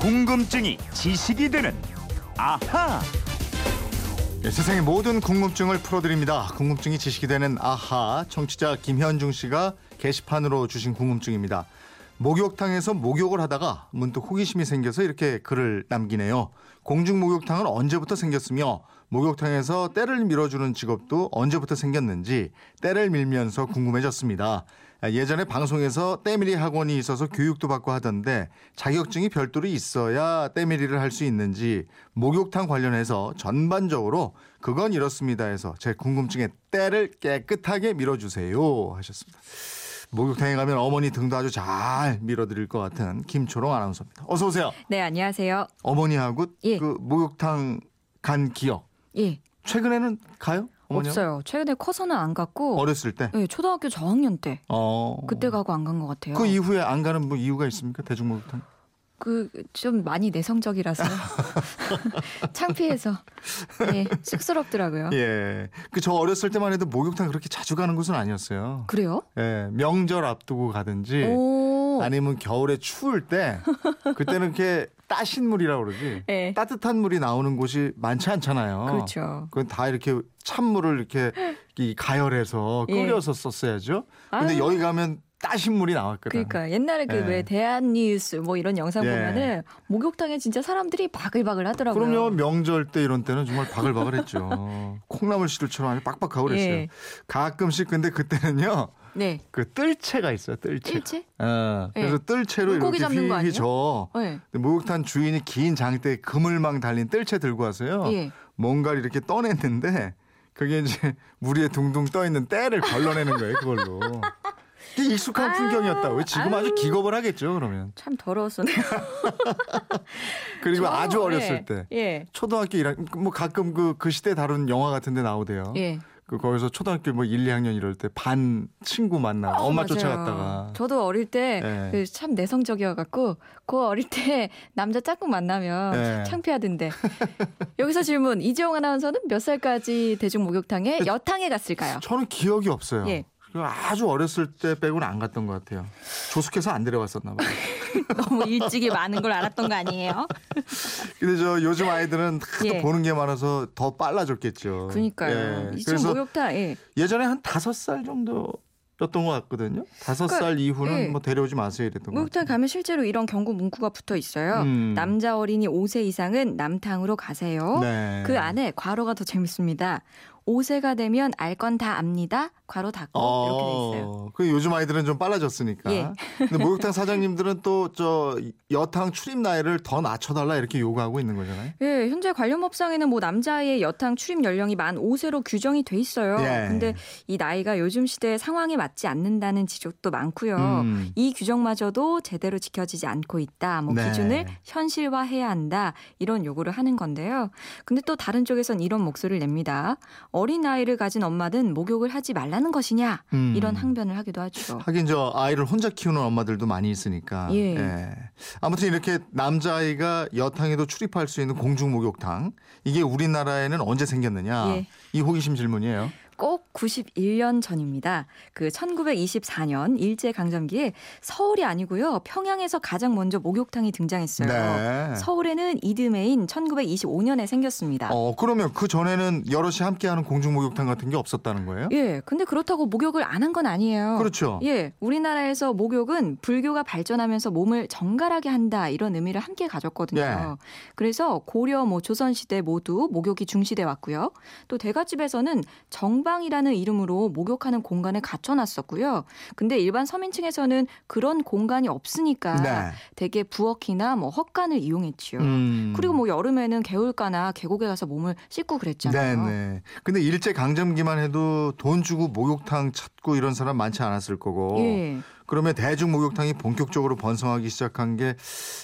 궁금증이 지식이 되는 아하. 네, 세상의 모든 궁금증을 풀어드립니다. 궁금증이 지식이 되는 아하 청취자 김현중 씨가 게시판으로 주신 궁금증입니다. 목욕탕에서 목욕을 하다가 문득 호기심이 생겨서 이렇게 글을 남기네요. 공중 목욕탕은 언제부터 생겼으며 목욕탕에서 때를 밀어주는 직업도 언제부터 생겼는지 때를 밀면서 궁금해졌습니다. 예전에 방송에서 때밀이 학원이 있어서 교육도 받고 하던데 자격증이 별도로 있어야 때밀이를 할 수 있는지 목욕탕 관련해서 전반적으로 그건 이렇습니다 해서 제 궁금증에 때를 깨끗하게 밀어주세요 하셨습니다. 목욕탕에 가면 어머니 등도 아주 잘 밀어드릴 것 같은 김초롱 아나운서입니다. 어서 오세요. 네, 안녕하세요. 어머니하고 예. 그 목욕탕 간 기억 예, 최근에는 가요? 어머니하고? 없어요. 최근에 커서는 안 갔고, 어렸을 때. 예, 초등학교 저학년 때 어. 그때 가고 안 간 것 같아요. 그 이후에 안 가는 뭐 이유가 있습니까? 대중목욕탕. 그 좀 많이 내성적이라서 창피해서 예, 쑥스럽더라고요. 예. 그 저 어렸을 때만 해도 목욕탕 그렇게 자주 가는 곳은 아니었어요. 그래요? 예. 명절 앞두고 가든지 오, 아니면 겨울에 추울 때 그때는 이렇게 따신 물이라고 그러지. 예. 따뜻한 물이 나오는 곳이 많지 않잖아요. 그렇죠. 그건 다 이렇게 찬물을 이렇게 이 가열해서 예. 끓여서 썼어야죠. 근데 아유. 여기 가면 따신 물이 나왔거든. 그러니까 옛날에 그 예. 왜 대한 뉴스 뭐 이런 영상 예. 보면은 목욕탕에 진짜 사람들이 바글바글 하더라고요. 그럼요. 명절 때 이런 때는 정말 바글바글했죠. 콩나물 시들처럼 아주 빡빡하고 그랬어요. 예. 가끔씩 근데 그때는요. 네. 그 뜰채가 있어요. 뜰채. 일체? 어, 그래서 예. 뜰채로 이렇게 휘휘? 저. 네. 목욕탕 주인이 긴 장대에 그물망 달린 뜰채 들고 와서요. 예. 뭔가를 이렇게 떠냈는데 그게 이제 물 위에 둥둥 떠 있는 때를 걸러내는 거예요. 그걸로. 익숙한 아, 풍경이었다고. 지금 아주 아유. 기겁을 하겠죠. 그러면. 참 더러웠었네요. 그리고 저, 아주 어렸을 예, 때. 예. 초등학교 1학년 뭐 가끔 그, 그 시대 다룬 영화 같은 데 나오대요. 예. 그 거기서 초등학교 뭐 1, 2학년 이럴 때 반 친구 만나 어, 엄마 맞아요. 쫓아갔다가 저도 어릴 때 예. 참 내성적이어 갖고 그 어릴 때 남자 짝꿍 만나면 예. 창피하던데 여기서 질문 이지영 아나운서는 몇 살까지 대중 목욕탕에 여탕에 갔을까요? 저는 기억이 없어요. 예. 그 아주 어렸을 때 빼고는 안 갔던 것 같아요. 조숙해서 안 데려갔었나 봐요. 너무 일찍이 많은 걸 알았던 거 아니에요? 근데 저 요즘 아이들은 예. 보는 게 많아서 더 빨라졌겠죠. 그러니까요. 예. 그래서 목욕탕 예. 예전에 한 다섯 살 정도 였던 것 같거든요. 다섯 살 그러니까, 이후는 예. 뭐 데려오지 마세요 이랬던 것 목욕탕. 가면 실제로 이런 경고 문구가 붙어 있어요. 음. 남자 어린이 5세 이상은 남탕으로 가세요. 네. 그 안에 괄호가 더 재밌습니다. 5세가 되면 알 건 다 압니다. 괄호 닫고 이렇게 돼 있어요. 그 요즘 아이들은 좀 빨라졌으니까. 예. 근데 목욕탕 사장님들은 또 저 여탕 출입 나이를 더 낮춰달라 이렇게 요구하고 있는 거잖아요. 예, 현재 관련 법상에는 뭐 남자의 여탕 출입 연령이 만 5세로 규정이 돼 있어요. 예. 근데 이 나이가 요즘 시대의 상황에 맞지 않는다는 지적도 많고요. 음. 이 규정마저도 제대로 지켜지지 않고 있다. 뭐 네. 기준을 현실화해야 한다. 이런 요구를 하는 건데요. 근데 또 다른 쪽에선 이런 목소리를 냅니다. 어린 아이를 가진 엄마는 목욕을 하지 말라 는 것이냐? 음. 이런 항변을 하기도 하죠. 하긴 저 아이를 혼자 키우는 엄마들도 많이 있으니까. 예. 아무튼 이렇게 남자아이가 여탕에도 출입할 수 있는 공중 목욕탕 이게 우리나라에는 언제 생겼느냐? 예. 이 호기심 질문이에요. 꼭 91년 전입니다. 그 1924년 일제 강점기에 서울이 아니고요. 평양에서 가장 먼저 목욕탕이 등장했어요. 네. 서울에는 이듬해인 1925년에 생겼습니다. 어 그러면 그 전에는 여럿이 함께 하는 공중 목욕탕 같은 게 없었다는 거예요? 예, 근데 그렇다고 목욕을 안 한 건 아니에요. 그렇죠. 예, 우리나라에서 목욕은 불교가 발전하면서 몸을 정갈하게 한다 이런 의미를 함께 가졌거든요. 예. 그래서 고려 뭐 조선 시대 모두 목욕이 중시돼 왔고요. 또 대가집에서는 정 방이라는 이름으로 목욕하는 공간을 갖춰놨었고요. 근데 일반 서민층에서는 그런 공간이 없으니까 네. 대개 부엌이나 뭐 헛간을 이용했지요. 음. 그리고 뭐 여름에는 개울가나 계곡에 가서 몸을 씻고 그랬잖아요. 네네. 근데 일제 강점기만 해도 돈 주고 목욕탕 찾고 이런 사람 많지 않았을 거고. 예. 그러면 대중 목욕탕이 본격적으로 번성하기 시작한 게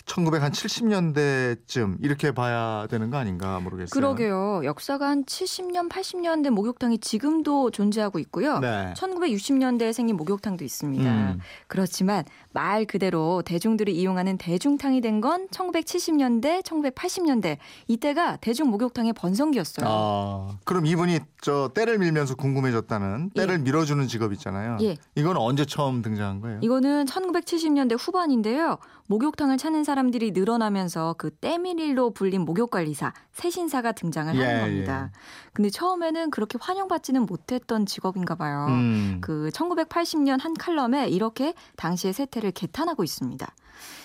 1970년대쯤 이렇게 봐야 되는 거 아닌가 모르겠어요. 그러게요. 역사가 한 70년, 80년 된 목욕탕이 지금 지금도 존재하고 있고요. 네. 1960년대에 생긴 목욕탕도 있습니다. 음. 그렇지만 말 그대로 대중들이 이용하는 대중탕이 된 건 1970년대, 1980년대 이때가 대중 목욕탕의 번성기였어요. 아, 그럼 이분이 저 때를 밀면서 궁금해졌다는 때를 밀어주는 직업 있잖아요. 예. 이건 언제 처음 등장한 거예 요? 이거는 1970년대 후반인데요. 목욕탕을 찾는 사람들이 늘어나면서 그 때밀일로 불린 목욕관리사, 세신사가 등장을 예, 하는 겁니다. 근데 처음에는 그렇게 환영받지는 못했던 직업인가 봐요. 음. 그 1980년 한 칼럼에 이렇게 당시의 세태를 개탄하고 있습니다.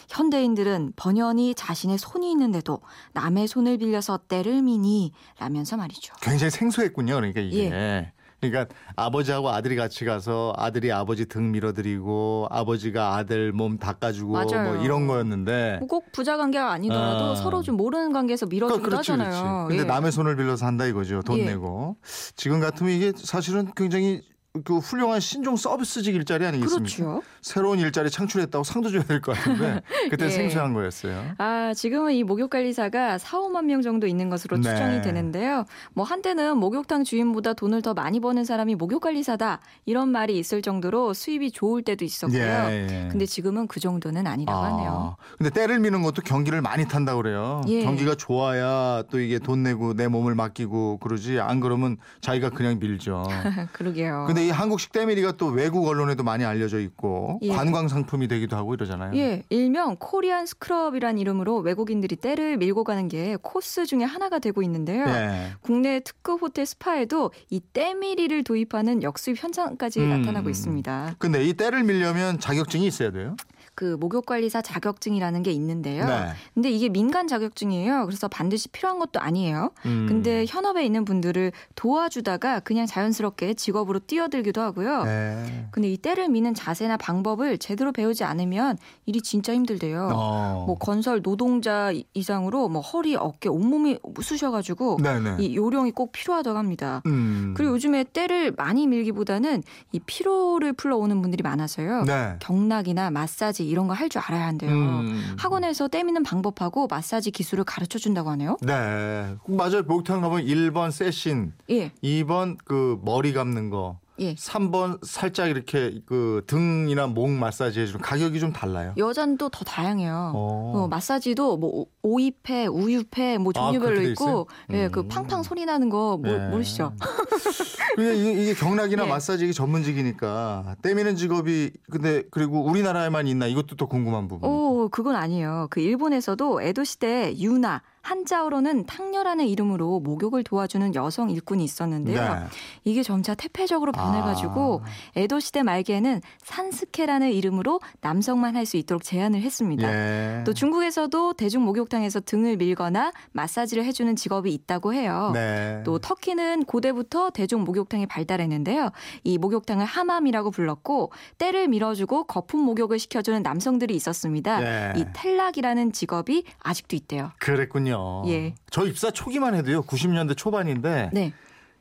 현대인들은 번연히 자신의 손이 있는데도 남의 손을 빌려서 때를 미니 라면서 말이죠. 굉장히 생소했군요. 그러니까 이게. 예. 그러니까 아버지하고 아들이 같이 가서 아들이 아버지 등 밀어드리고 아버지가 아들 몸 닦아주고 맞아요. 뭐 이런 거였는데. 뭐꼭 부자 관계가 아니더라도 아. 서로 좀 모르는 관계에서 밀어주기도 그렇지, 하잖아요. 그렇지. 근데 예. 남의 손을 빌려서 한다 이거죠. 돈 예. 내고. 지금 같으면 이게 사실은 굉장히 그 훌륭한 신종 서비스직 일자리 아니겠습니까? 그렇죠. 새로운 일자리 창출했다고 상도 줘야 될 것 같은데 그때 예. 생소한 거였어요. 아, 지금은 이 목욕관리사가 4, 5만 명 정도 있는 것으로 네. 추정이 되는데요. 뭐 한때는 목욕탕 주인보다 돈을 더 많이 버는 사람이 목욕관리사다 이런 말이 있을 정도로 수입이 좋을 때도 있었고요. 예. 근데 지금은 그 정도는 아니라고 하네요. 근데 때를 미는 것도 경기를 많이 탄다 그래요. 예. 경기가 좋아야 또 이게 돈 내고 내 몸을 맡기고 그러지 안 그러면 자기가 그냥 밀죠. 그러게요. 근데 이 한국식 때밀이가 또 외국 언론에도 많이 알려져 있고 예. 관광 상품이 되기도 하고 이러잖아요. 예, 일명 코리안 스크럽이란 이름으로 외국인들이 때를 밀고 가는 게 코스 중에 하나가 되고 있는데요. 예. 국내 특급 호텔 스파에도 이 때밀이를 도입하는 역수입 현상까지 음. 나타나고 있습니다. 근데 이 때를 밀려면 자격증이 있어야 돼요. 그 목욕관리사 자격증이라는 게 있는데요. 네. 근데 이게 민간 자격증이에요. 그래서 반드시 필요한 것도 아니에요. 음. 근데 현업에 있는 분들을 도와주다가 그냥 자연스럽게 직업으로 뛰어들기도 하고요. 네. 근데 이 때를 미는 자세나 방법을 제대로 배우지 않으면 일이 진짜 힘들대요. 어. 뭐 건설 노동자 이상으로 뭐 허리, 어깨, 온몸이 쑤셔가지고 네네. 이 요령이 꼭 필요하다고 합니다. 음. 그리고 요즘에 때를 많이 밀기보다는 이 피로를 풀러오는 분들이 많아서요. 네. 경락이나 마사지 이런 거 할 줄 알아야 한대요. 음. 학원에서 때미는 방법하고 마사지 기술을 가르쳐 준다고 하네요. 네. 맞아요. 목욕탕 가면 1번 세신, 예, 2번 그 머리 감는 거, 예. 3번 살짝 이렇게 그 등이나 목 마사지 해주는 가격이 좀 달라요. 또더 다양해요. 어. 어, 마사지도 뭐 오- 오입회, 우유회 뭐 아, 종류별로 돼 있고? 예, 음. 그 팡팡 소리 나는 거 모, 예. 모르시죠? 이게, 이게 경락이나 예. 마사지 전문직이니까 때미는 직업이 근데 그리고 우리나라에만 있나 이것도 또 궁금한 부분. 오, 그건 아니에요. 그 일본에서도 에도 시대 유나 한자어로는 탕녀라는 이름으로 목욕을 도와주는 여성 일꾼이 있었는데요. 네. 이게 점차 태폐적으로 변해가지고 아. 에도 시대 말기에는 산스케라는 이름으로 남성만 할 수 있도록 제안을 했습니다. 예. 또 중국에서도 대중 목욕탕에서 등을 밀거나 마사지를 해주는 직업이 있다고 해요. 네. 또 터키는 고대부터 대중 목욕탕이 발달했는데요. 이 목욕탕을 하맘이라고 불렀고 때를 밀어주고 거품 목욕을 시켜주는 남성들이 있었습니다. 네. 이 텔락이라는 직업이 아직도 있대요. 그랬군요. 예. 저 입사 초기만 해도요. 90년대 초반인데 네.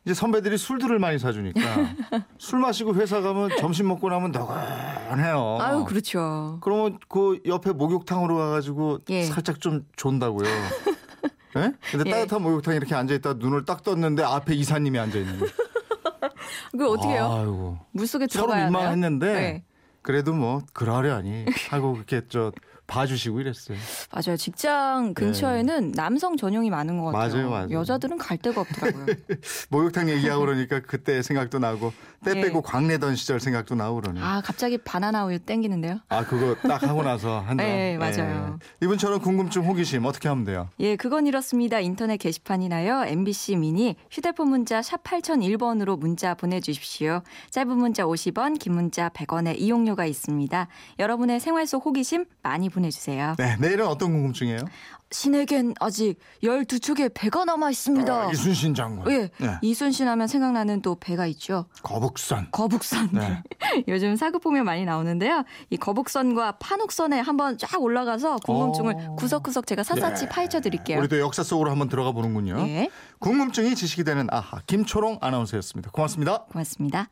이제 선배들이 술들을 많이 사주니까 술 마시고 회사 가면 점심 먹고 나면 너근해요. 아유 그렇죠. 그러면 그 옆에 목욕탕으로 가가지고 예. 살짝 좀 존다고요. 예? 근데 예. 따뜻한 목욕탕에 이렇게 앉아있다 눈을 딱 떴는데 앞에 이사님이 앉아있는 거예요. 그걸 어떻게 해요? 아이고. 물속에 서로 들어가야 하나요? 민망했는데 네. 그래도 뭐 그러려니 하고 그렇게 저 봐주시고 이랬어요. 맞아요. 직장 근처에는 남성 전용이 많은 것 같아요. 네. 맞아요, 맞아요. 여자들은 갈 데가 없더라고요. 목욕탕 얘기하고 그러니까 그때 생각도 나고 때 네. 빼고 광내던 시절 생각도 나고 그러네. 아 갑자기 바나나 우유 땡기는데요. 아 그거 딱 하고 나서 한다. 네, 맞아요. 이분처럼 궁금증 호기심 어떻게 하면 돼요? 예, 그건 이렇습니다. 인터넷 게시판이나요. MBC 미니 휴대폰 문자 샵 8001번으로 문자 보내주십시오. 짧은 문자 50원, 긴 문자 100원의 이용료가 있습니다. 여러분의 생활 속 호기심 많이 보내 주세요. 네 내일은 어떤 궁금증이에요? 신에겐 아직 12척의 배가 남아 있습니다. 아, 이순신 장군. 예, 네. 이순신 하면 생각나는 또 배가 있죠. 거북선. 거북선. 네. 요즘 사극 보면 많이 나오는데요. 이 거북선과 판옥선에 한번 쫙 올라가서 궁금증을 오. 구석구석 제가 샅샅이 네. 파헤쳐 드릴게요. 우리도 역사 속으로 한번 들어가 보는군요. 예, 궁금증이 지식이 되는 아하 김초롱 아나운서였습니다. 고맙습니다. 고맙습니다.